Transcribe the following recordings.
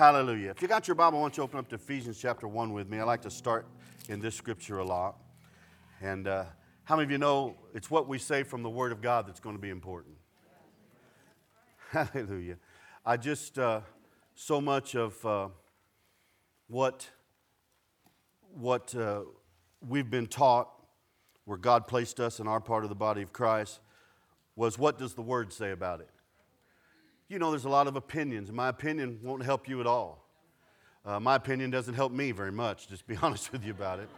Hallelujah. If you got your Bible, I want you to open up to Ephesians chapter 1 with me. I like to start in this scripture a lot. And uh, how many of you know it's what we say from the Word of God that's going to be important? Hallelujah. I just, uh, so much of uh, what, what uh, we've been taught, where God placed us in our part of the body of Christ, was what does the Word say about it? You know, there's a lot of opinions, my opinion won't help you at all. Uh, my opinion doesn't help me very much, just be honest with you about it,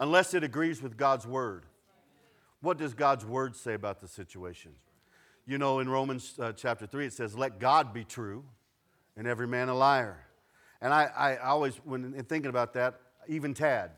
unless it agrees with God's Word. What does God's Word say about the situation? You know, in Romans uh, chapter 3, it says, Let God be true and every man a liar. And I, I always, when thinking about that, even Tad,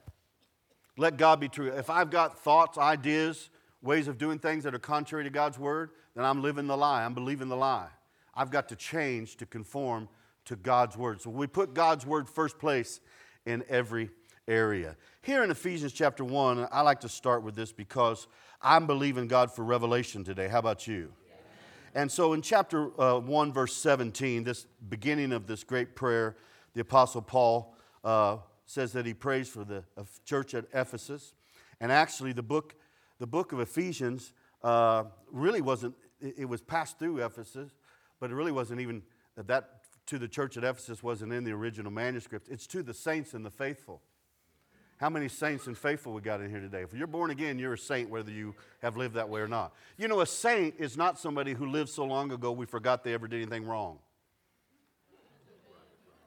let God be true. If I've got thoughts, ideas, ways of doing things that are contrary to God's word, then I'm living the lie. I'm believing the lie. I've got to change to conform to God's word. So we put God's word first place in every area. Here in Ephesians chapter 1, I like to start with this because I'm believing God for revelation today. How about you? And so in chapter uh, 1, verse 17, this beginning of this great prayer, the Apostle Paul uh, says that he prays for the uh, church at Ephesus. And actually, the book, the book of Ephesians uh, really wasn't, it, it was passed through Ephesus, but it really wasn't even that to the church at Ephesus wasn't in the original manuscript. It's to the saints and the faithful. How many saints and faithful we got in here today? If you're born again, you're a saint whether you have lived that way or not. You know, a saint is not somebody who lived so long ago we forgot they ever did anything wrong.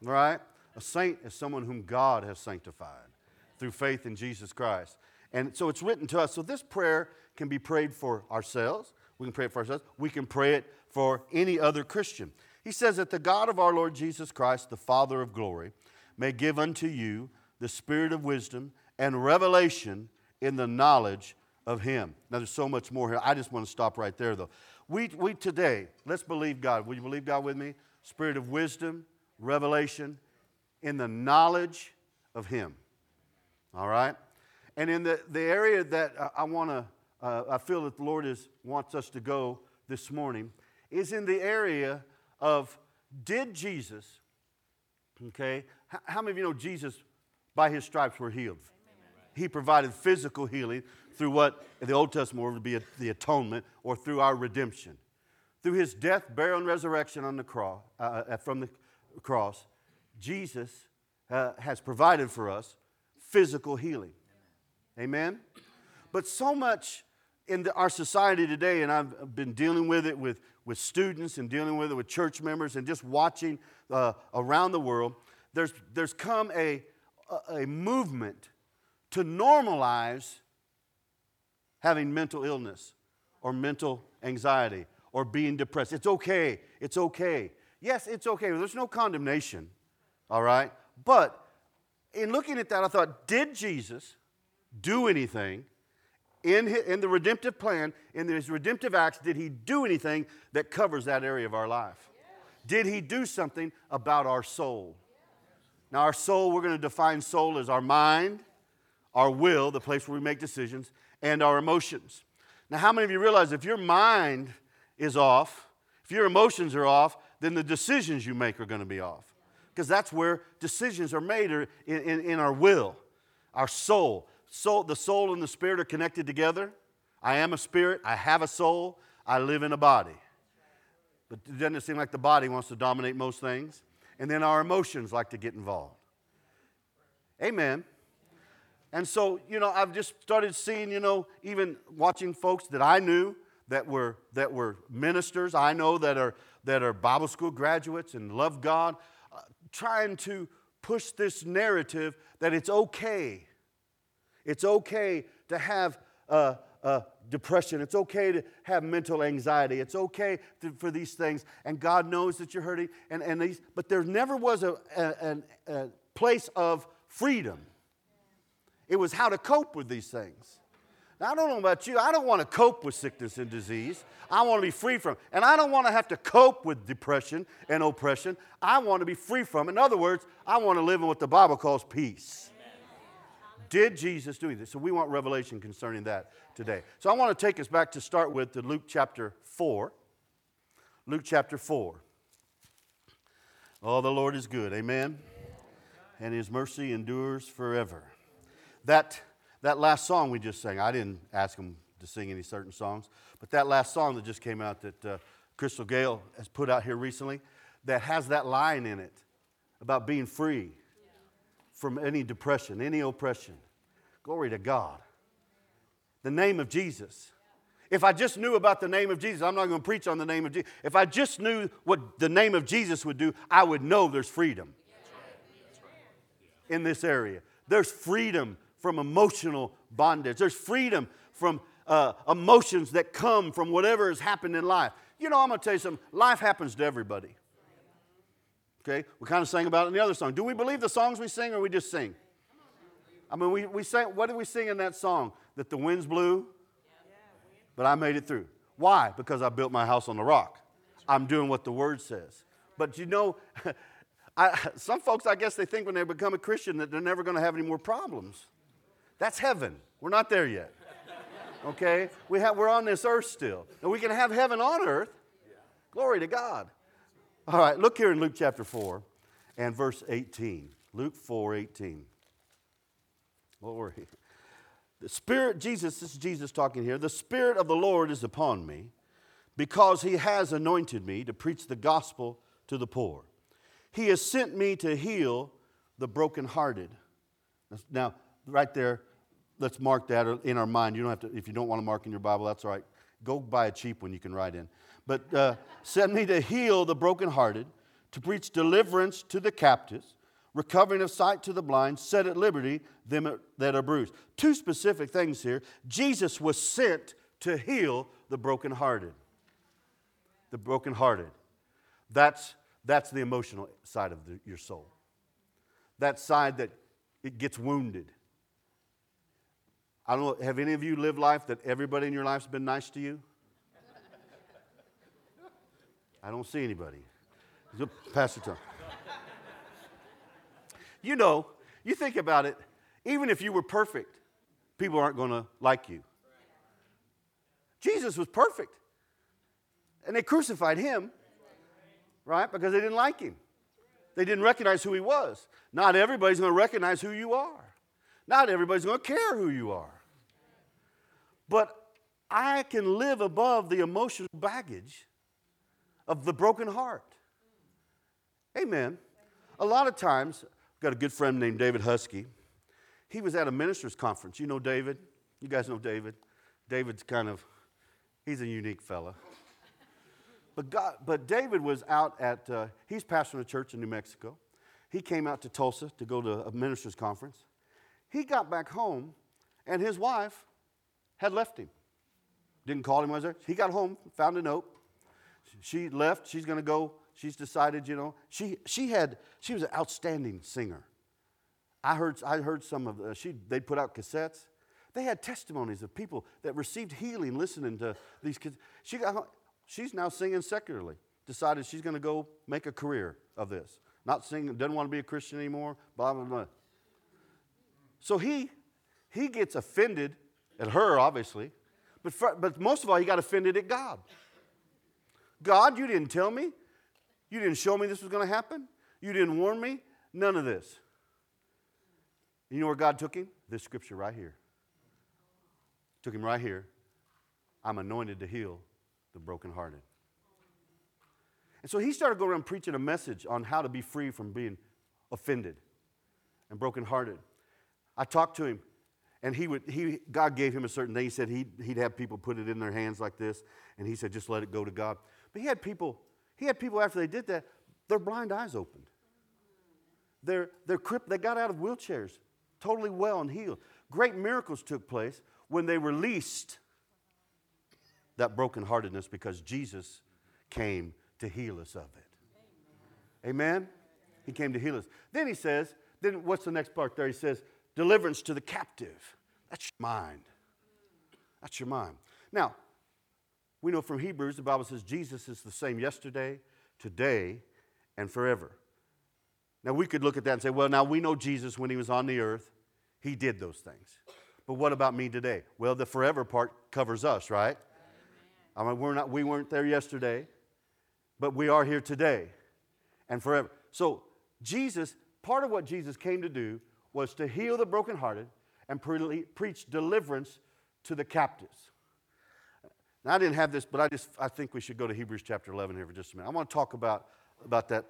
Right? A saint is someone whom God has sanctified through faith in Jesus Christ. And so it's written to us. So this prayer can be prayed for ourselves. We can pray it for ourselves. We can pray it for any other Christian. He says that the God of our Lord Jesus Christ, the Father of glory, may give unto you the spirit of wisdom and revelation in the knowledge of Him. Now, there's so much more here. I just want to stop right there, though. We, we today, let's believe God. Will you believe God with me? Spirit of wisdom, revelation, in the knowledge of Him. All right? And in the, the area that I, want to, uh, I feel that the Lord is, wants us to go this morning is in the area of did Jesus, okay, how, many of you know Jesus by his stripes were healed. He provided physical healing through what the Old Testament would be the atonement or through our redemption. Through his death, burial, and resurrection on the cross, uh, uh, from the cross, Jesus uh, has provided for us physical healing. Amen? But so much in the, our society today, and I've been dealing with it with, with students and dealing with it with church members and just watching uh, around the world, there's, there's come a, a movement to normalize having mental illness or mental anxiety or being depressed. It's okay. It's okay. Yes, it's okay. There's no condemnation, all right? But in looking at that, I thought, did Jesus do anything in, his, in the redemptive plan, in his redemptive acts, did he do anything that covers that area of our life? Did he do something about our soul? Now, our soul, we're going to define soul as our mind, our will, the place where we make decisions, and our emotions. Now, how many of you realize if your mind is off, if your emotions are off, then the decisions you make are going to be off? Because that's where decisions are made in, in, in our will, our soul. Soul. The soul and the spirit are connected together. I am a spirit, I have a soul, I live in a body. But doesn't it seem like the body wants to dominate most things? and then our emotions like to get involved. Amen. And so, you know, I've just started seeing, you know, even watching folks that I knew that were that were ministers, I know that are that are Bible school graduates and love God, uh, trying to push this narrative that it's okay. It's okay to have depression. It's okay to have mental anxiety. It's okay to, for these things. And God knows that you're hurting. And, and these, but there never was a, a, a place of freedom. It was how to cope with these things. Now, I don't know about you. I don't want to cope with sickness and disease. I want to be free from it. And I don't want to have to cope with depression and oppression. I want to be free from it. In other words, I want to live in what the Bible calls peace. Did Jesus do this? So we want revelation concerning that today. So I want to take us back to start with to Luke chapter 4. Luke chapter 4. Oh, the Lord is good. Amen. And his mercy endures forever. That, that last song we just sang, I didn't ask him to sing any certain songs, but that last song that just came out that uh, Crystal Gale has put out here recently, that has that line in it about being free from any depression, any oppression. Glory to God. The name of Jesus. If I just knew about the name of Jesus, I'm not going to preach on the name of Jesus. If I just knew what the name of Jesus would do, I would know there's freedom in this area. There's freedom from emotional bondage, there's freedom from uh, emotions that come from whatever has happened in life. You know, I'm going to tell you something life happens to everybody. Okay? We kind of sang about it in the other song. Do we believe the songs we sing or we just sing? I mean, we, we sang, what did we sing in that song? That the winds blew, but I made it through. Why? Because I built my house on the rock. I'm doing what the word says. But you know, I, some folks, I guess, they think when they become a Christian that they're never going to have any more problems. That's heaven. We're not there yet. Okay? We have, we're on this earth still. And we can have heaven on earth. Glory to God. All right, look here in Luke chapter 4 and verse 18. Luke 4 18. Glory. The Spirit, Jesus, this is Jesus talking here. The Spirit of the Lord is upon me because he has anointed me to preach the gospel to the poor. He has sent me to heal the brokenhearted. Now, right there, let's mark that in our mind. You don't have to, if you don't want to mark in your Bible, that's all right. Go buy a cheap one you can write in but uh, sent me to heal the brokenhearted, to preach deliverance to the captives, recovering of sight to the blind, set at liberty them that are bruised. Two specific things here. Jesus was sent to heal the brokenhearted. The brokenhearted. That's, that's the emotional side of the, your soul. That side that it gets wounded. I don't know, have any of you lived life that everybody in your life's been nice to you? I don't see anybody. Pastor Tom. you know, you think about it, even if you were perfect, people aren't going to like you. Jesus was perfect. And they crucified him, right? Because they didn't like him. They didn't recognize who he was. Not everybody's going to recognize who you are. Not everybody's going to care who you are. But I can live above the emotional baggage of the broken heart. Amen. A lot of times, I've got a good friend named David Husky. He was at a ministers' conference. You know David? You guys know David? David's kind of, he's a unique fella. But, God, but David was out at, uh, he's pastoring a church in New Mexico. He came out to Tulsa to go to a ministers' conference. He got back home, and his wife had left him. Didn't call him, was there? He got home, found a note she left. She's going to go. She's decided, you know. She, she, had, she was an outstanding singer. I heard, I heard some of, uh, she, they put out cassettes. They had testimonies of people that received healing listening to these kids. She got, she's now singing secularly. Decided she's going to go make a career of this. Not singing, doesn't want to be a Christian anymore, blah, blah, blah. So he, he gets offended at her, obviously, but, for, but most of all, he got offended at God. God, you didn't tell me. You didn't show me this was going to happen. You didn't warn me. None of this. You know where God took him? This scripture right here. Took him right here. I'm anointed to heal the brokenhearted. And so he started going around preaching a message on how to be free from being offended and brokenhearted. I talked to him, and he would, he, God gave him a certain thing. He said he'd, he'd have people put it in their hands like this, and he said, just let it go to God. But he had people, he had people after they did that, their blind eyes opened. Their crip, they got out of wheelchairs totally well and healed. Great miracles took place when they released that brokenheartedness because Jesus came to heal us of it. Amen? He came to heal us. Then he says, then what's the next part there? He says, deliverance to the captive. That's your mind. That's your mind. Now, we know from Hebrews, the Bible says Jesus is the same yesterday, today, and forever. Now, we could look at that and say, well, now we know Jesus when he was on the earth, he did those things. But what about me today? Well, the forever part covers us, right? I mean, we're not, we weren't there yesterday, but we are here today and forever. So, Jesus, part of what Jesus came to do was to heal the brokenhearted and pre- preach deliverance to the captives. Now, I didn't have this, but I just I think we should go to Hebrews chapter 11 here for just a minute. I want to talk about, about that,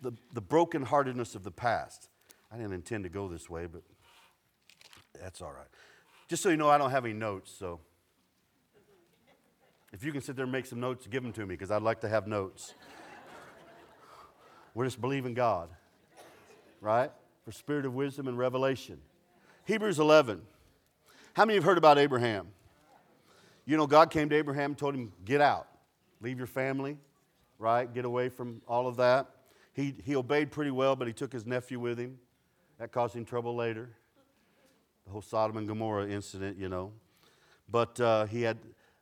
the, the brokenheartedness of the past. I didn't intend to go this way, but that's all right. Just so you know, I don't have any notes, so if you can sit there and make some notes, give them to me because I'd like to have notes. We're just believing God, right? For spirit of wisdom and revelation. Hebrews 11. How many have heard about Abraham? You know, God came to Abraham and told him, Get out, leave your family, right? Get away from all of that. He, he obeyed pretty well, but he took his nephew with him. That caused him trouble later. The whole Sodom and Gomorrah incident, you know. But uh, he had,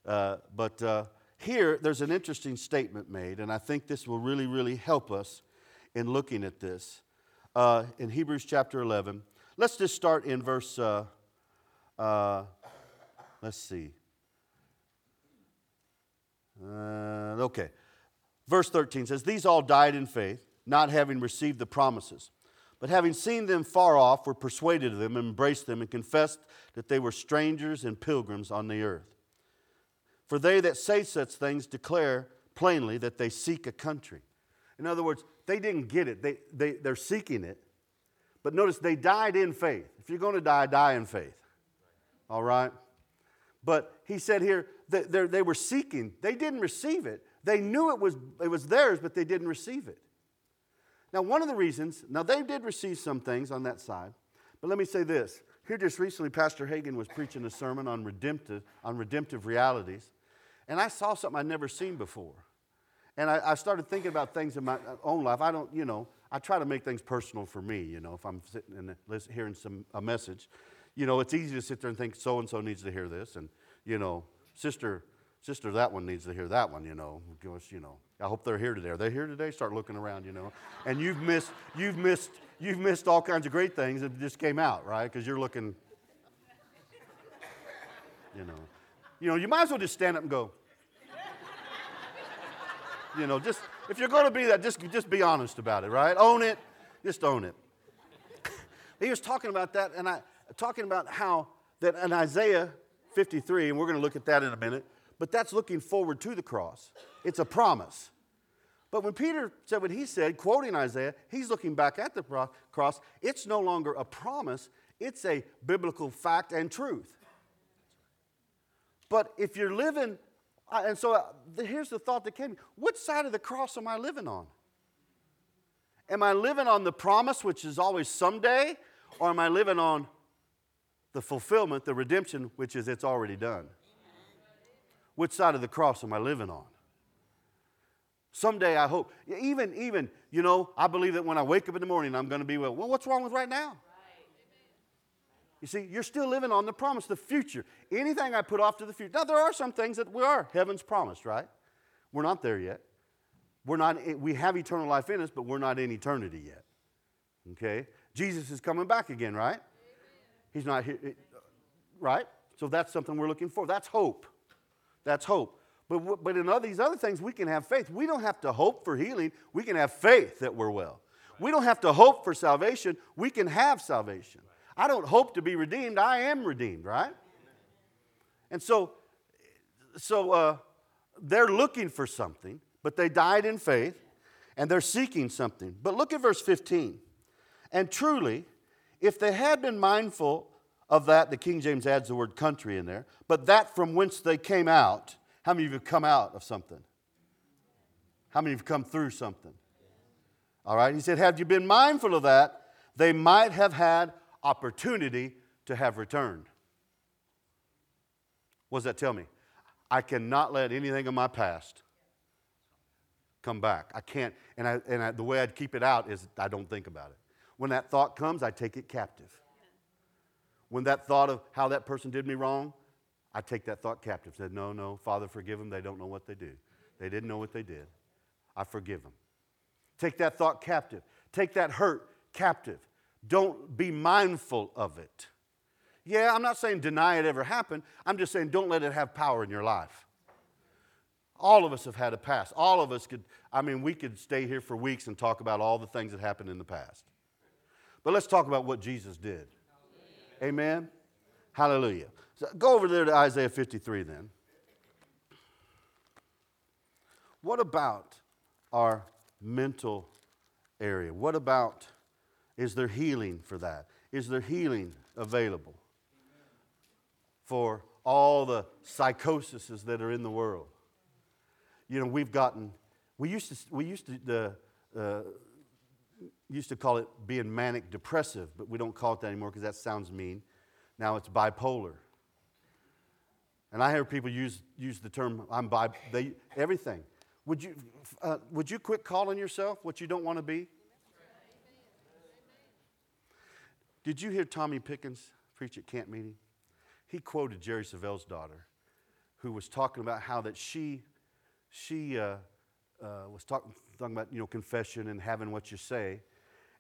uh, but uh, here there's an interesting statement made, and I think this will really, really help us in looking at this. Uh, in Hebrews chapter 11, let's just start in verse, uh, uh, let's see. Uh, okay. Verse 13 says, These all died in faith, not having received the promises but having seen them far off, were persuaded of them, embraced them, and confessed that they were strangers and pilgrims on the earth. For they that say such things declare plainly that they seek a country. In other words, they didn't get it, they, they, they're seeking it. But notice they died in faith. If you're going to die, die in faith. All right? But he said here that they were seeking, they didn't receive it. They knew it was, it was theirs, but they didn't receive it. Now, one of the reasons, now they did receive some things on that side, but let me say this. Here just recently, Pastor Hagin was preaching a sermon on redemptive, on redemptive realities, and I saw something I'd never seen before. And I, I started thinking about things in my uh, own life. I don't, you know, I try to make things personal for me, you know, if I'm sitting and hearing some, a message. You know, it's easy to sit there and think so and so needs to hear this, and, you know, sister sister, that one needs to hear that one, you know. Gosh, you know, I hope they're here today. Are they here today? Start looking around, you know. And you've missed, you've missed, you've missed all kinds of great things that just came out, right? Because you're looking, you know. You know, you might as well just stand up and go. You know, just if you're going to be that, just just be honest about it, right? Own it, just own it. he was talking about that, and I talking about how that in Isaiah 53, and we're going to look at that in a minute but that's looking forward to the cross. It's a promise. But when Peter said what he said, quoting Isaiah, he's looking back at the cross. It's no longer a promise, it's a biblical fact and truth. But if you're living, and so uh, here's the thought that came which side of the cross am I living on? Am I living on the promise, which is always someday, or am I living on the fulfillment, the redemption, which is it's already done? Which side of the cross am I living on? Someday I hope, even, even, you know, I believe that when I wake up in the morning, I'm going to be well. Well, what's wrong with right now? You see, you're still living on the promise, the future. Anything I put off to the future. Now, there are some things that we are heaven's promised, right? We're not there yet. We're not, eh, we have eternal life in us, but we're not in eternity yet. Okay? Jesus is coming back again, right? He's not here, right? So that's something we're looking for. That's hope. That's hope. But, but in all these other things, we can have faith. We don't have to hope for healing. We can have faith that we're well. We don't have to hope for salvation. We can have salvation. I don't hope to be redeemed. I am redeemed, right? And so, so uh, they're looking for something, but they died in faith and they're seeking something. But look at verse 15. And truly, if they had been mindful of that, the King James adds the word country in there, but that from whence they came out. How many of you have come out of something? How many have come through something? All right, he said, Have you been mindful of that? They might have had opportunity to have returned. What does that tell me? I cannot let anything of my past come back. I can't, and, I, and I, the way I'd keep it out is I don't think about it. When that thought comes, I take it captive when that thought of how that person did me wrong, I take that thought captive. Said, no, no, Father, forgive them. They don't know what they do. They didn't know what they did. I forgive them. Take that thought captive. Take that hurt captive. Don't be mindful of it. Yeah, I'm not saying deny it ever happened. I'm just saying don't let it have power in your life. All of us have had a past. All of us could, I mean, we could stay here for weeks and talk about all the things that happened in the past. But let's talk about what Jesus did. Amen? Hallelujah. So go over there to Isaiah 53 then. What about our mental area? What about, is there healing for that? Is there healing available for all the psychoses that are in the world? You know, we've gotten, we used to, we used to, uh, uh, used to call it being manic depressive, but we don't call it that anymore because that sounds mean. Now it's bipolar. And I hear people use, use the term, I'm bi, they, everything. Would you, uh, would you quit calling yourself what you don't want to be? Did you hear Tommy Pickens preach at camp meeting? He quoted Jerry Savelle's daughter, who was talking about how that she, she uh, uh, was talk, talking about you know confession and having what you say,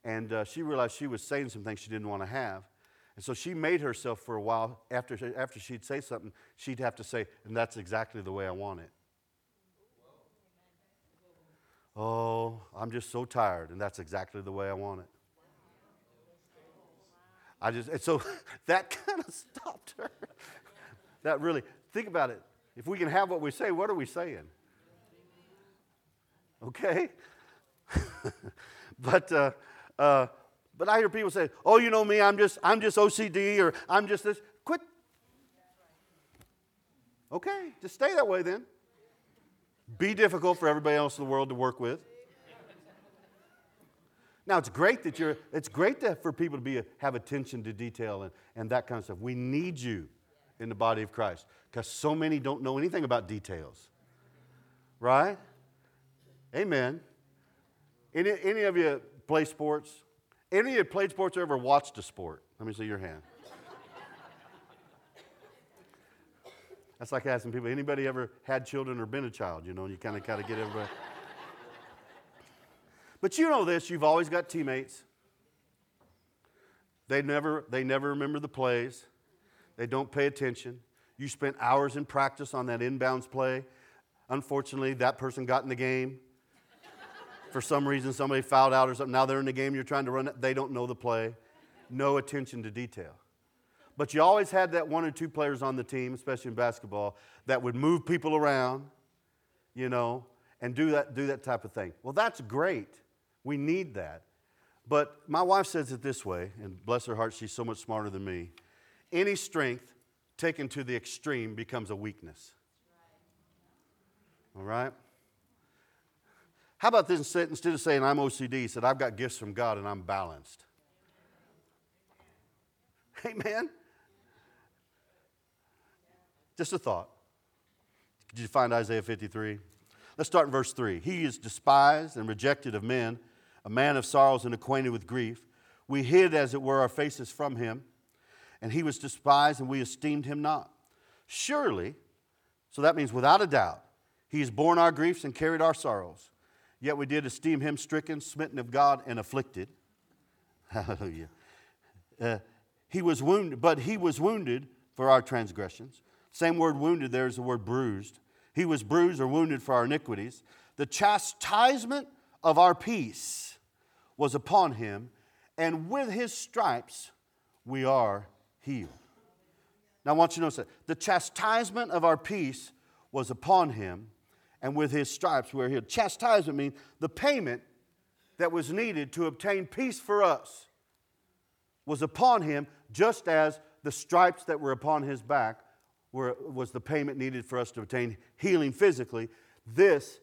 and uh, she realized she was saying some things she didn't want to have, and so she made herself for a while after after she'd say something, she'd have to say, and that's exactly the way I want it. Oh, I'm just so tired, and that's exactly the way I want it. I just, and so that kind of stopped her. that really, think about it. If we can have what we say, what are we saying? Okay? but, uh, uh, but I hear people say, oh, you know me, I'm just, I'm just OCD or I'm just this. Quit. Okay, just stay that way then. Be difficult for everybody else in the world to work with. Now it's great that you're. It's great to, for people to be have attention to detail and, and that kind of stuff. We need you in the body of Christ because so many don't know anything about details. Right? Amen. Any, any of you play sports? Any of you played sports or ever watched a sport? Let me see your hand. That's like asking people, anybody ever had children or been a child? You know, you kind of kind of get everybody. but you know this, you've always got teammates. They never, they never remember the plays. They don't pay attention. You spent hours in practice on that inbounds play. Unfortunately, that person got in the game. For some reason, somebody fouled out or something. Now they're in the game, you're trying to run it. They don't know the play. No attention to detail. But you always had that one or two players on the team, especially in basketball, that would move people around, you know, and do that, do that type of thing. Well, that's great. We need that. But my wife says it this way, and bless her heart, she's so much smarter than me. Any strength taken to the extreme becomes a weakness. All right? How about this instead of saying I'm OCD, said I've got gifts from God and I'm balanced. Amen. Just a thought. Did you find Isaiah 53? Let's start in verse 3. He is despised and rejected of men, a man of sorrows and acquainted with grief. We hid, as it were, our faces from him, and he was despised, and we esteemed him not. Surely, so that means without a doubt, he has borne our griefs and carried our sorrows. Yet we did esteem him stricken, smitten of God, and afflicted. Hallelujah. Uh, he was wounded, but he was wounded for our transgressions. Same word wounded there is the word bruised. He was bruised or wounded for our iniquities. The chastisement of our peace was upon him, and with his stripes we are healed. Now I want you to notice that the chastisement of our peace was upon him, and with his stripes we are healed. Chastisement means the payment that was needed to obtain peace for us was upon him, just as the stripes that were upon his back were, was the payment needed for us to obtain healing physically. This,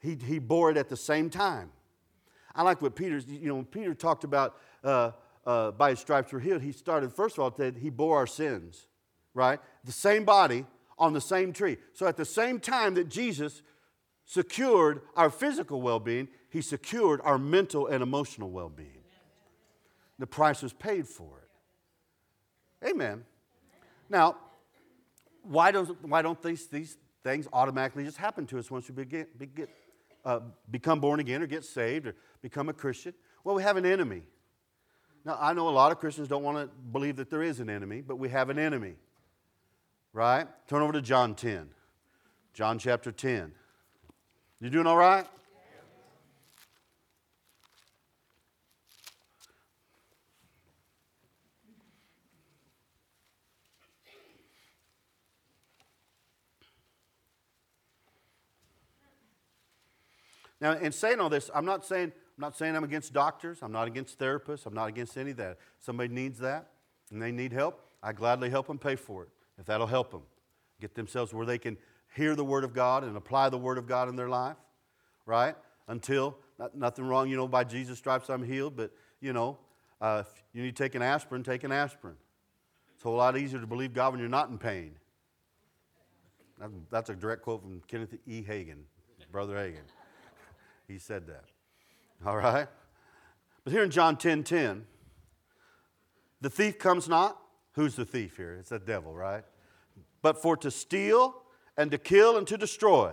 he, he bore it at the same time. I like what Peter, you know, Peter talked about uh, uh, by his stripes were healed. He started, first of all, said he bore our sins, right? The same body on the same tree. So at the same time that Jesus secured our physical well being, he secured our mental and emotional well being. The price was paid for it. Amen. Now, why don't, why don't these, these things automatically just happen to us once we begin, begin, uh, become born again or get saved or become a Christian? Well, we have an enemy. Now, I know a lot of Christians don't want to believe that there is an enemy, but we have an enemy. Right? Turn over to John 10. John chapter 10. You doing all right? Now, in saying all this, I'm not saying I'm not saying I'm against doctors. I'm not against therapists. I'm not against any of that. Somebody needs that and they need help. I gladly help them pay for it if that'll help them get themselves where they can hear the Word of God and apply the Word of God in their life, right? Until not, nothing wrong, you know, by Jesus' stripes I'm healed, but you know, uh, if you need to take an aspirin, take an aspirin. It's a whole lot easier to believe God when you're not in pain. That's a direct quote from Kenneth E. Hagin, Brother Hagin. He said that. All right? But here in John 10 10, the thief comes not. Who's the thief here? It's the devil, right? But for to steal and to kill and to destroy.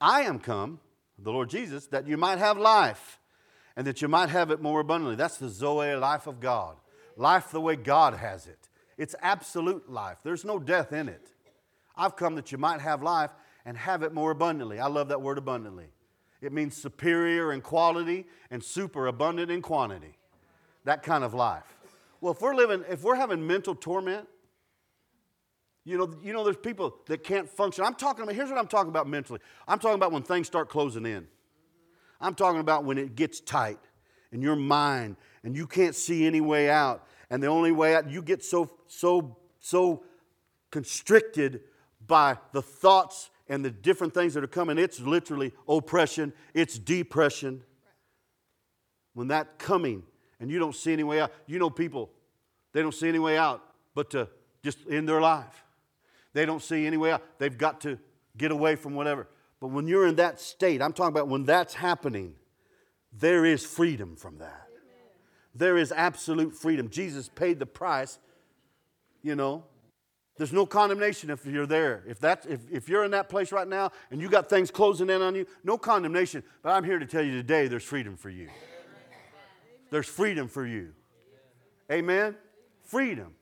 I am come, the Lord Jesus, that you might have life and that you might have it more abundantly. That's the Zoe life of God. Life the way God has it. It's absolute life. There's no death in it. I've come that you might have life and have it more abundantly. I love that word abundantly. It means superior in quality and super abundant in quantity. That kind of life. Well, if we're living, if we're having mental torment, you know, you know, there's people that can't function. I'm talking about, here's what I'm talking about mentally. I'm talking about when things start closing in. I'm talking about when it gets tight in your mind and you can't see any way out. And the only way out, you get so, so, so constricted by the thoughts and the different things that are coming. It's literally oppression, it's depression. When that coming and you don't see any way out, you know people, they don't see any way out but to just end their life. They don't see any way out. They've got to get away from whatever. But when you're in that state, I'm talking about when that's happening, there is freedom from that. There is absolute freedom. Jesus paid the price, you know. There's no condemnation if you're there. If, that's, if, if you're in that place right now and you got things closing in on you, no condemnation. But I'm here to tell you today there's freedom for you. There's freedom for you. Amen? Freedom.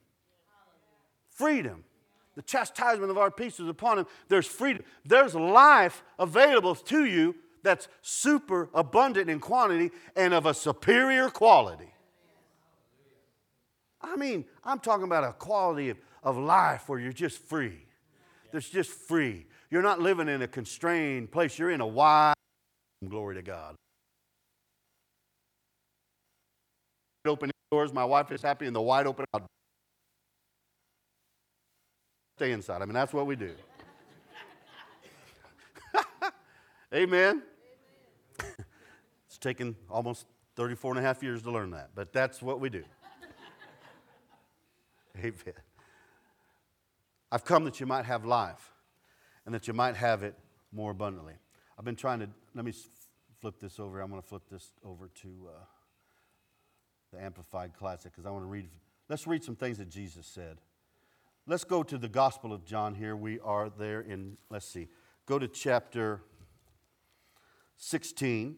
Freedom. The chastisement of our peace is upon him. There's freedom. There's life available to you that's super abundant in quantity and of a superior quality. I mean, I'm talking about a quality of, of life where you're just free. There's just free. You're not living in a constrained place, you're in a wide, glory to God. Open doors, my wife is happy in the wide open out stay inside. I mean, that's what we do. Amen. it's taken almost 34 and a half years to learn that, but that's what we do. Amen. I've come that you might have life and that you might have it more abundantly. I've been trying to, let me flip this over. I'm going to flip this over to uh, the Amplified Classic because I want to read, let's read some things that Jesus said. Let's go to the Gospel of John here. We are there in, let's see, go to chapter 16.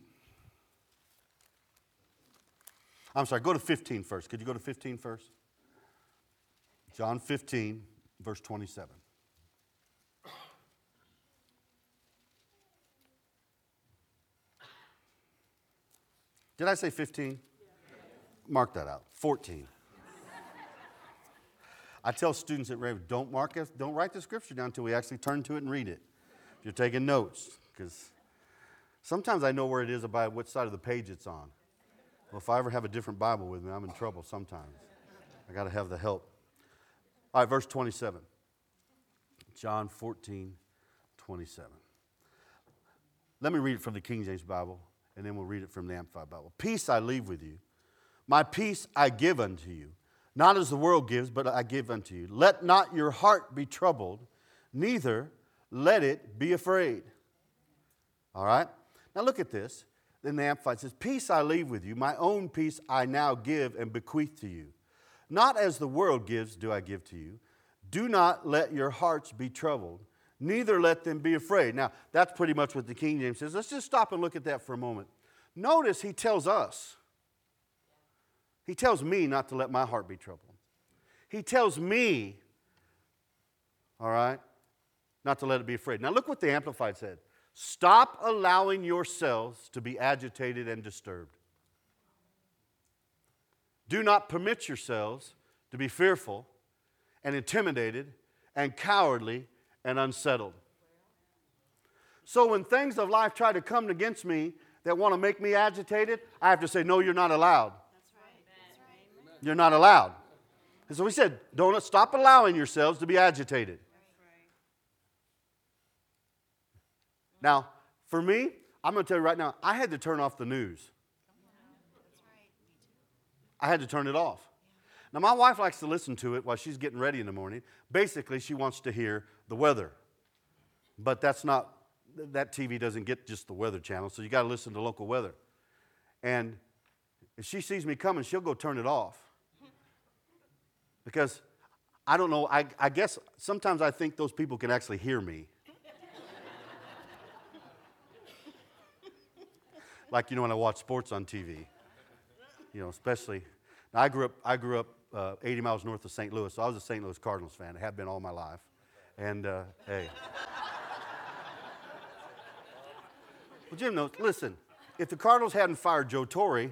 I'm sorry, go to 15 first. Could you go to 15 first? John 15, verse 27. Did I say 15? Mark that out. 14. I tell students at Rhema, don't mark it, don't write the scripture down until we actually turn to it and read it. If you're taking notes, because sometimes I know where it is by which side of the page it's on. Well, if I ever have a different Bible with me, I'm in trouble sometimes. I got to have the help. All right, verse 27. John 14, 27. Let me read it from the King James Bible, and then we'll read it from the Amplified Bible. Peace I leave with you, my peace I give unto you. Not as the world gives, but I give unto you. Let not your heart be troubled, neither let it be afraid. All right? Now look at this. Then the Amplified says, Peace I leave with you, my own peace I now give and bequeath to you. Not as the world gives, do I give to you. Do not let your hearts be troubled, neither let them be afraid. Now, that's pretty much what the King James says. Let's just stop and look at that for a moment. Notice he tells us, he tells me not to let my heart be troubled. He tells me, all right, not to let it be afraid. Now look what the Amplified said. Stop allowing yourselves to be agitated and disturbed. Do not permit yourselves to be fearful and intimidated and cowardly and unsettled. So when things of life try to come against me that want to make me agitated, I have to say, No, you're not allowed. You're not allowed. And so we said, Don't stop allowing yourselves to be agitated. Now, for me, I'm going to tell you right now, I had to turn off the news. I had to turn it off. Now, my wife likes to listen to it while she's getting ready in the morning. Basically, she wants to hear the weather. But that's not, that TV doesn't get just the weather channel, so you got to listen to local weather. And if she sees me coming, she'll go turn it off. Because I don't know, I, I guess sometimes I think those people can actually hear me. like, you know, when I watch sports on TV, you know, especially. I grew up, I grew up uh, 80 miles north of St. Louis, so I was a St. Louis Cardinals fan. I have been all my life. And uh, hey. well, Jim knows, listen, if the Cardinals hadn't fired Joe Torre,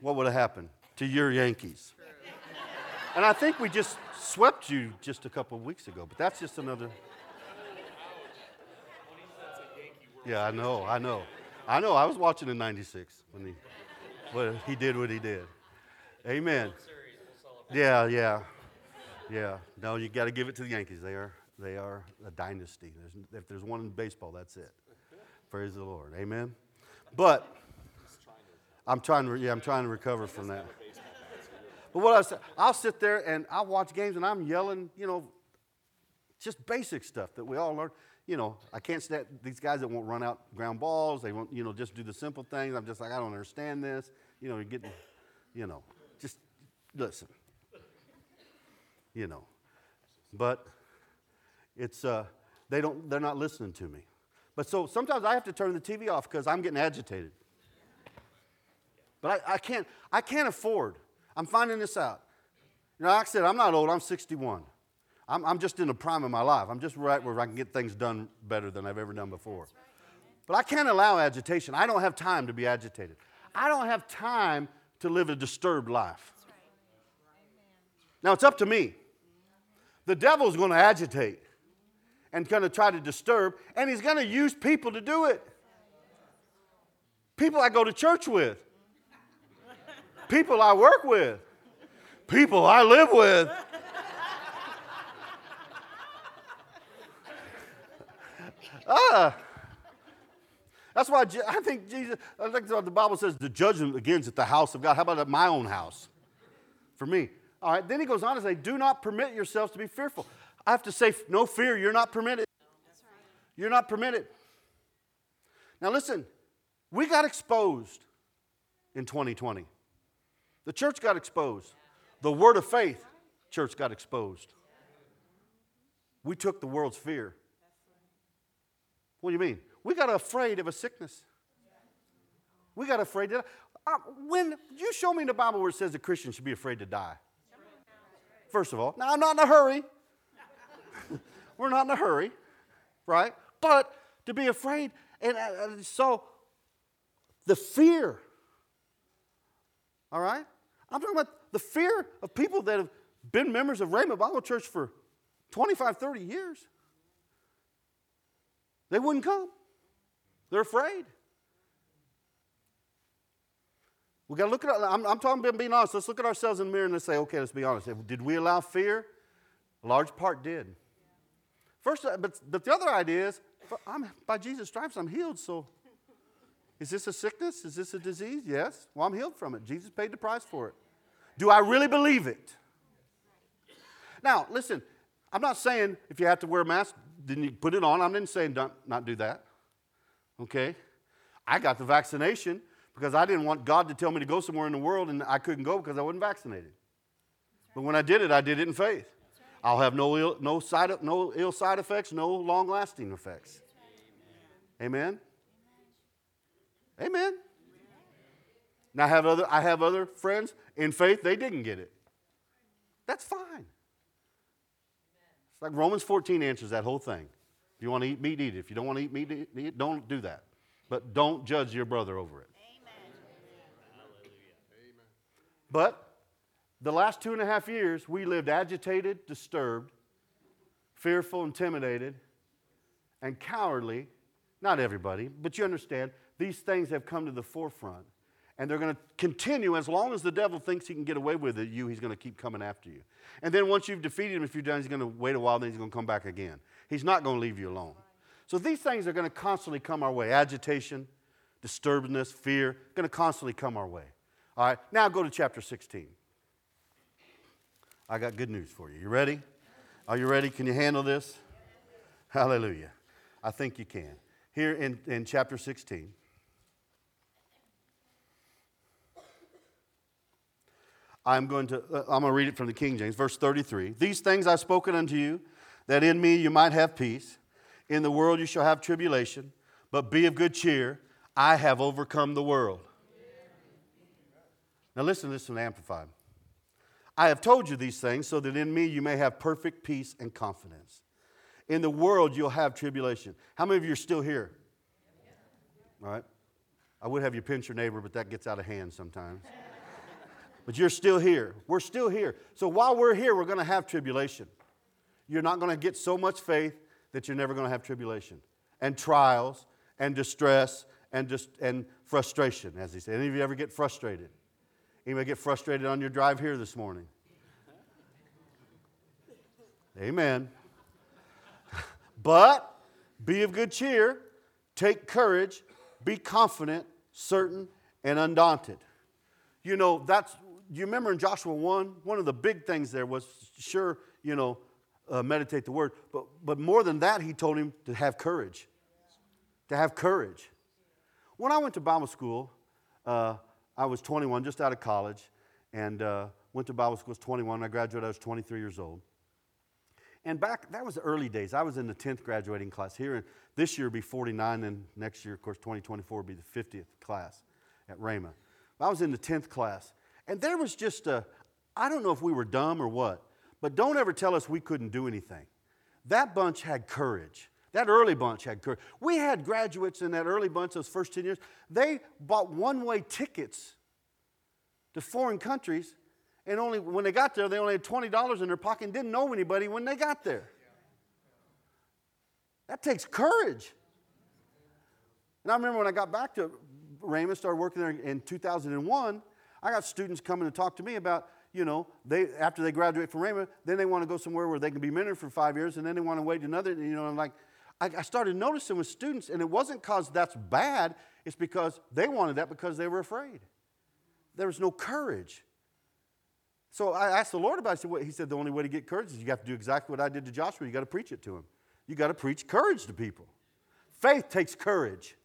what would have happened to your Yankees? And I think we just swept you just a couple of weeks ago, but that's just another. Yeah, I know, I know. I know, I was watching in 96 when he, when he did what he did. Amen. Yeah, yeah, yeah. No, you got to give it to the Yankees. They are, they are a dynasty. There's, if there's one in baseball, that's it. Praise the Lord. Amen. But I'm trying to, yeah, I'm trying to recover from that. But what I say, I'll sit there and I'll watch games and I'm yelling, you know, just basic stuff that we all learn. You know, I can't stand these guys that won't run out ground balls. They won't, you know, just do the simple things. I'm just like, I don't understand this. You know, you're getting, you know, just listen. You know, but it's uh, they don't they're not listening to me. But so sometimes I have to turn the TV off because I'm getting agitated. But I, I can't I can't afford I'm finding this out. You know, like I said, I'm not old, I'm 61. I'm, I'm just in the prime of my life. I'm just right where I can get things done better than I've ever done before. But I can't allow agitation. I don't have time to be agitated. I don't have time to live a disturbed life. Now it's up to me. The devil's going to agitate and going to try to disturb, and he's going to use people to do it. People I go to church with people I work with, people I live with. ah. That's why I think Jesus, I think the Bible says the judgment begins at the house of God. How about at my own house? For me. All right, then he goes on to say, do not permit yourselves to be fearful. I have to say, no fear, you're not permitted. You're not permitted. Now listen, we got exposed in 2020. The church got exposed. The word of faith, church got exposed. We took the world's fear. What do you mean? We got afraid of a sickness. We got afraid of. Uh, when you show me in the Bible where it says a Christian should be afraid to die. First of all, now I'm not in a hurry. We're not in a hurry, right? But to be afraid, and uh, so the fear all right? I'm talking about the fear of people that have been members of Rhema Bible Church for 25, 30 years. They wouldn't come. They're afraid. We got to look at, I'm, I'm talking about being honest. Let's look at ourselves in the mirror and let's say, okay, let's be honest. Did we allow fear? A large part did. First, but, but the other idea is, I'm, by Jesus' stripes, I'm healed, so is this a sickness? Is this a disease? Yes. Well, I'm healed from it. Jesus paid the price for it. Do I really believe it? Now, listen, I'm not saying if you have to wear a mask, then you put it on. I'm not saying don't, not do that. Okay? I got the vaccination because I didn't want God to tell me to go somewhere in the world and I couldn't go because I wasn't vaccinated. But when I did it, I did it in faith. I'll have no ill, no side, no ill side effects, no long lasting effects. Amen? Amen. Now I have other I have other friends in faith, they didn't get it. That's fine. It's like Romans 14 answers that whole thing. If you want to eat meat, eat it. If you don't want to eat meat, eat it. Don't do that. But don't judge your brother over it. Amen. But the last two and a half years, we lived agitated, disturbed, fearful, intimidated, and cowardly. Not everybody, but you understand, these things have come to the forefront. And they're going to continue as long as the devil thinks he can get away with it, you, he's going to keep coming after you. And then once you've defeated him a few times, he's going to wait a while, then he's going to come back again. He's not going to leave you alone. So these things are going to constantly come our way agitation, disturbedness, fear, going to constantly come our way. All right, now go to chapter 16. I got good news for you. You ready? Are you ready? Can you handle this? Hallelujah. I think you can. Here in, in chapter 16. I'm going to uh, I'm going to read it from the King James, verse 33. These things I've spoken unto you, that in me you might have peace. In the world you shall have tribulation, but be of good cheer. I have overcome the world. Now listen to this one amplified. I have told you these things so that in me you may have perfect peace and confidence. In the world you'll have tribulation. How many of you are still here? All right. I would have you pinch your neighbor, but that gets out of hand sometimes. But you're still here. We're still here. So while we're here, we're going to have tribulation. You're not going to get so much faith that you're never going to have tribulation and trials and distress and, just, and frustration, as he said. Any of you ever get frustrated? Anybody get frustrated on your drive here this morning? Amen. but be of good cheer, take courage, be confident, certain, and undaunted. You know, that's, you remember in Joshua 1, one of the big things there was sure, you know, uh, meditate the word, but, but more than that, he told him to have courage. To have courage. When I went to Bible school, uh, I was 21, just out of college, and uh, went to Bible school. I was 21. I graduated. I was 23 years old. And back, that was the early days. I was in the 10th graduating class here. and This year will be 49, and next year, of course, 2024 will be the 50th class at Rhema. I was in the 10th class. And there was just a, I don't know if we were dumb or what, but don't ever tell us we couldn't do anything. That bunch had courage. That early bunch had courage. We had graduates in that early bunch, those first 10 years, they bought one way tickets to foreign countries, and only when they got there, they only had $20 in their pocket and didn't know anybody when they got there. That takes courage. And I remember when I got back to Rhema, started working there in 2001, I got students coming to talk to me about you know, they after they graduate from Rhema, then they want to go somewhere where they can be mentored for five years, and then they want to wait another. You know, I'm like, I, I started noticing with students, and it wasn't because that's bad, it's because they wanted that because they were afraid. There was no courage. So I asked the Lord about it. I said, well, He said, the only way to get courage is you have to do exactly what I did to Joshua. You got to preach it to him. You got to preach courage to people. Faith takes courage.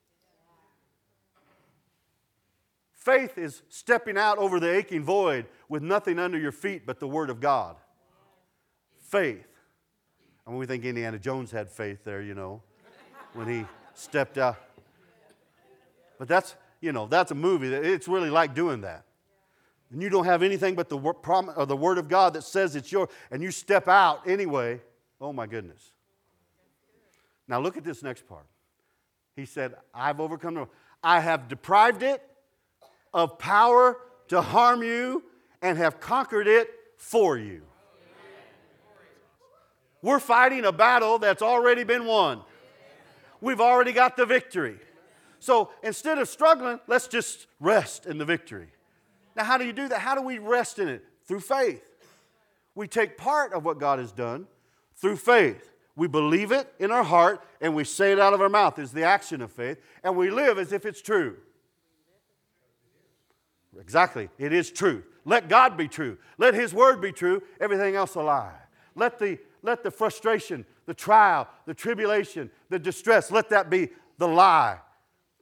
Faith is stepping out over the aching void with nothing under your feet but the Word of God. Faith. Mean, we think Indiana Jones had faith there, you know, when he stepped out. But that's, you know, that's a movie. It's really like doing that. And you don't have anything but the, or uh, the Word of God that says it's yours, and you step out anyway. Oh, my goodness. Now, look at this next part. He said, I've overcome the I have deprived it of power to harm you and have conquered it for you. We're fighting a battle that's already been won. We've already got the victory. So instead of struggling, let's just rest in the victory. Now, how do you do that? How do we rest in it? Through faith. We take part of what God has done through faith. We believe it in our heart and we say it out of our mouth is the action of faith, and we live as if it's true. Exactly, it is true. Let God be true. Let His word be true, everything else a lie. Let the let the frustration, the trial, the tribulation, the distress, let that be the lie.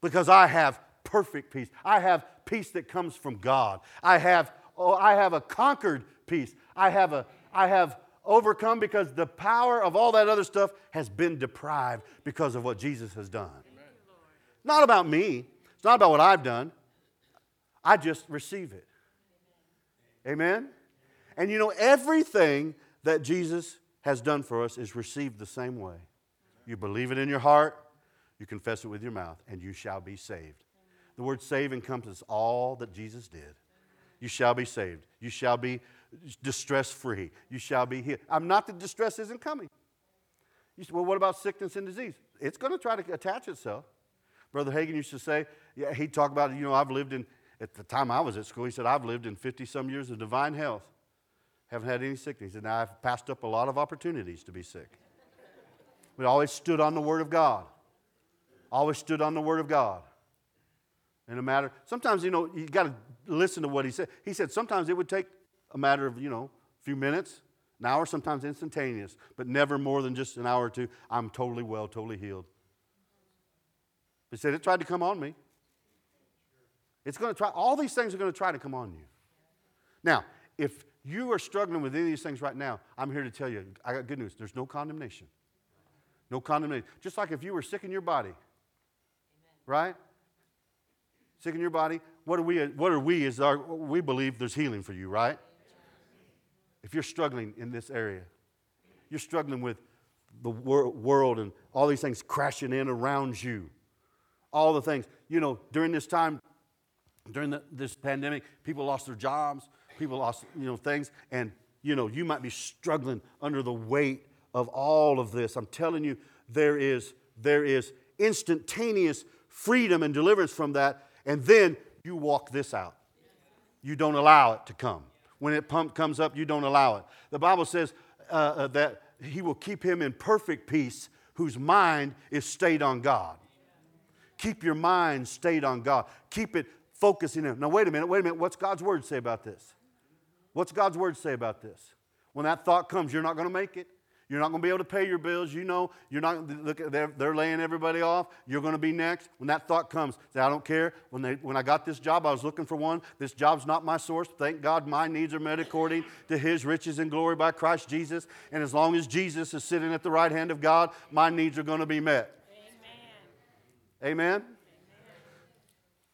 Because I have perfect peace. I have peace that comes from God. I have, oh, I have a conquered peace. I have, a, I have overcome because the power of all that other stuff has been deprived because of what Jesus has done. Amen. Not about me. It's not about what I've done. I just receive it. Amen? And you know, everything that Jesus has done for us is received the same way. You believe it in your heart, you confess it with your mouth, and you shall be saved. The word save encompasses all that Jesus did. You shall be saved. You shall be distress free. You shall be healed. I'm not that distress isn't coming. You say, well, what about sickness and disease? It's going to try to attach itself. Brother Hagin used to say, yeah, he'd talk about, you know, I've lived in, at the time I was at school, he said, I've lived in 50 some years of divine health. Haven't had any sickness. Said, now I've passed up a lot of opportunities to be sick. We always stood on the Word of God. Always stood on the Word of God. In a matter, sometimes, you know, you got to listen to what he said. He said sometimes it would take a matter of, you know, a few minutes, an hour, sometimes instantaneous, but never more than just an hour or two. I'm totally well, totally healed. He said it tried to come on me. It's going to try, all these things are going to try to come on you. Now, if you are struggling with any of these things right now, I'm here to tell you, I got good news. There's no condemnation. No condemnation. Just like if you were sick in your body, Amen. right? Sick in your body. What are we? What are we? Is our we believe there's healing for you, right? If you're struggling in this area, you're struggling with the wor- world and all these things crashing in around you, all the things. You know, during this time, during the, this pandemic, people lost their jobs, people lost you know things, and you know you might be struggling under the weight of all of this. I'm telling you, there is, there is instantaneous freedom and deliverance from that. And then you walk this out. You don't allow it to come. When it pump comes up, you don't allow it. The Bible says uh, uh, that He will keep him in perfect peace whose mind is stayed on God. Keep your mind stayed on God. Keep it focusing in. Now, wait a minute, wait a minute. What's God's word say about this? What's God's word say about this? When that thought comes, you're not going to make it. You're not going to be able to pay your bills. You know, you're not, look, they're, they're laying everybody off. You're going to be next. When that thought comes, say, I don't care. When, they, when I got this job, I was looking for one. This job's not my source. Thank God my needs are met according to his riches and glory by Christ Jesus. And as long as Jesus is sitting at the right hand of God, my needs are going to be met. Amen. Amen?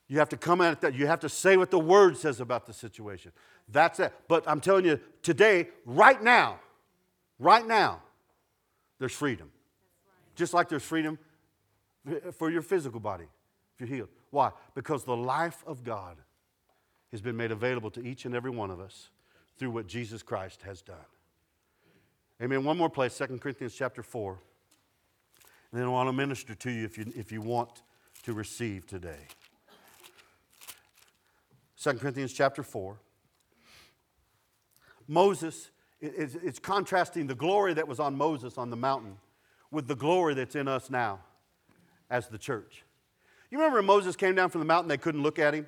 You have to come at that. You have to say what the word says about the situation. That's it. But I'm telling you, today, right now, Right now, there's freedom. Just like there's freedom for your physical body if you're healed. Why? Because the life of God has been made available to each and every one of us through what Jesus Christ has done. Amen. One more place, 2 Corinthians chapter 4. And then I want to minister to you if you, if you want to receive today. 2 Corinthians chapter 4. Moses it's, contrasting the glory that was on Moses on the mountain with the glory that's in us now as the church. You remember when Moses came down from the mountain, they couldn't look at him?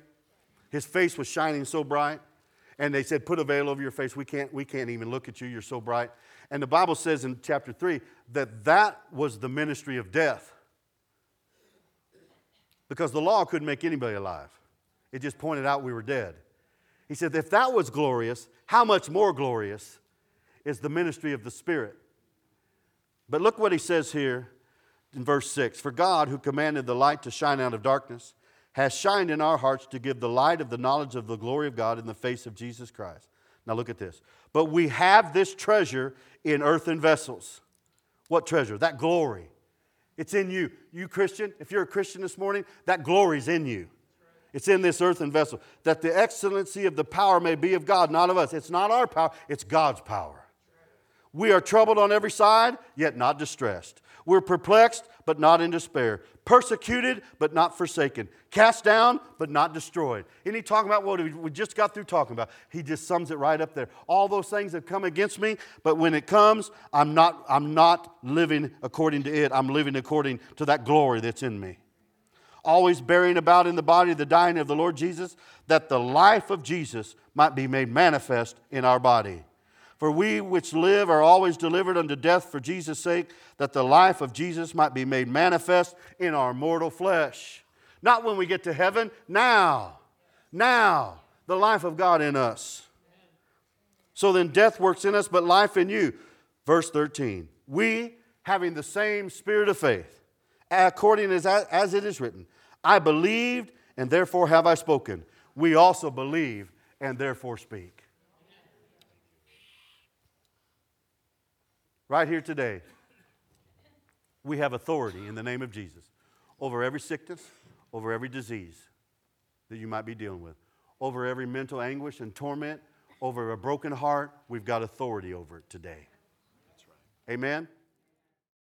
His face was shining so bright. And they said, Put a veil over your face. We can't, we can't even look at you. You're so bright. And the Bible says in chapter 3 that that was the ministry of death. Because the law couldn't make anybody alive, it just pointed out we were dead. He said, If that was glorious, how much more glorious is the ministry of the Spirit. But look what he says here in verse 6 For God, who commanded the light to shine out of darkness, has shined in our hearts to give the light of the knowledge of the glory of God in the face of Jesus Christ. Now look at this. But we have this treasure in earthen vessels. What treasure? That glory. It's in you. You Christian, if you're a Christian this morning, that glory's in you. It's in this earthen vessel. That the excellency of the power may be of God, not of us. It's not our power, it's God's power. We are troubled on every side, yet not distressed. We're perplexed, but not in despair. Persecuted, but not forsaken. Cast down, but not destroyed. Isn't he talking about what we just got through talking about? He just sums it right up there. All those things have come against me, but when it comes, I'm not, I'm not living according to it. I'm living according to that glory that's in me. Always bearing about in the body the dying of the Lord Jesus, that the life of Jesus might be made manifest in our body. For we which live are always delivered unto death for Jesus' sake, that the life of Jesus might be made manifest in our mortal flesh. Not when we get to heaven, now. Now, the life of God in us. So then death works in us, but life in you. Verse 13. We, having the same spirit of faith, according as, as it is written, I believed, and therefore have I spoken. We also believe, and therefore speak. right here today. we have authority in the name of Jesus over every sickness, over every disease that you might be dealing with, over every mental anguish and torment, over a broken heart. We've got authority over it today. That's right. Amen?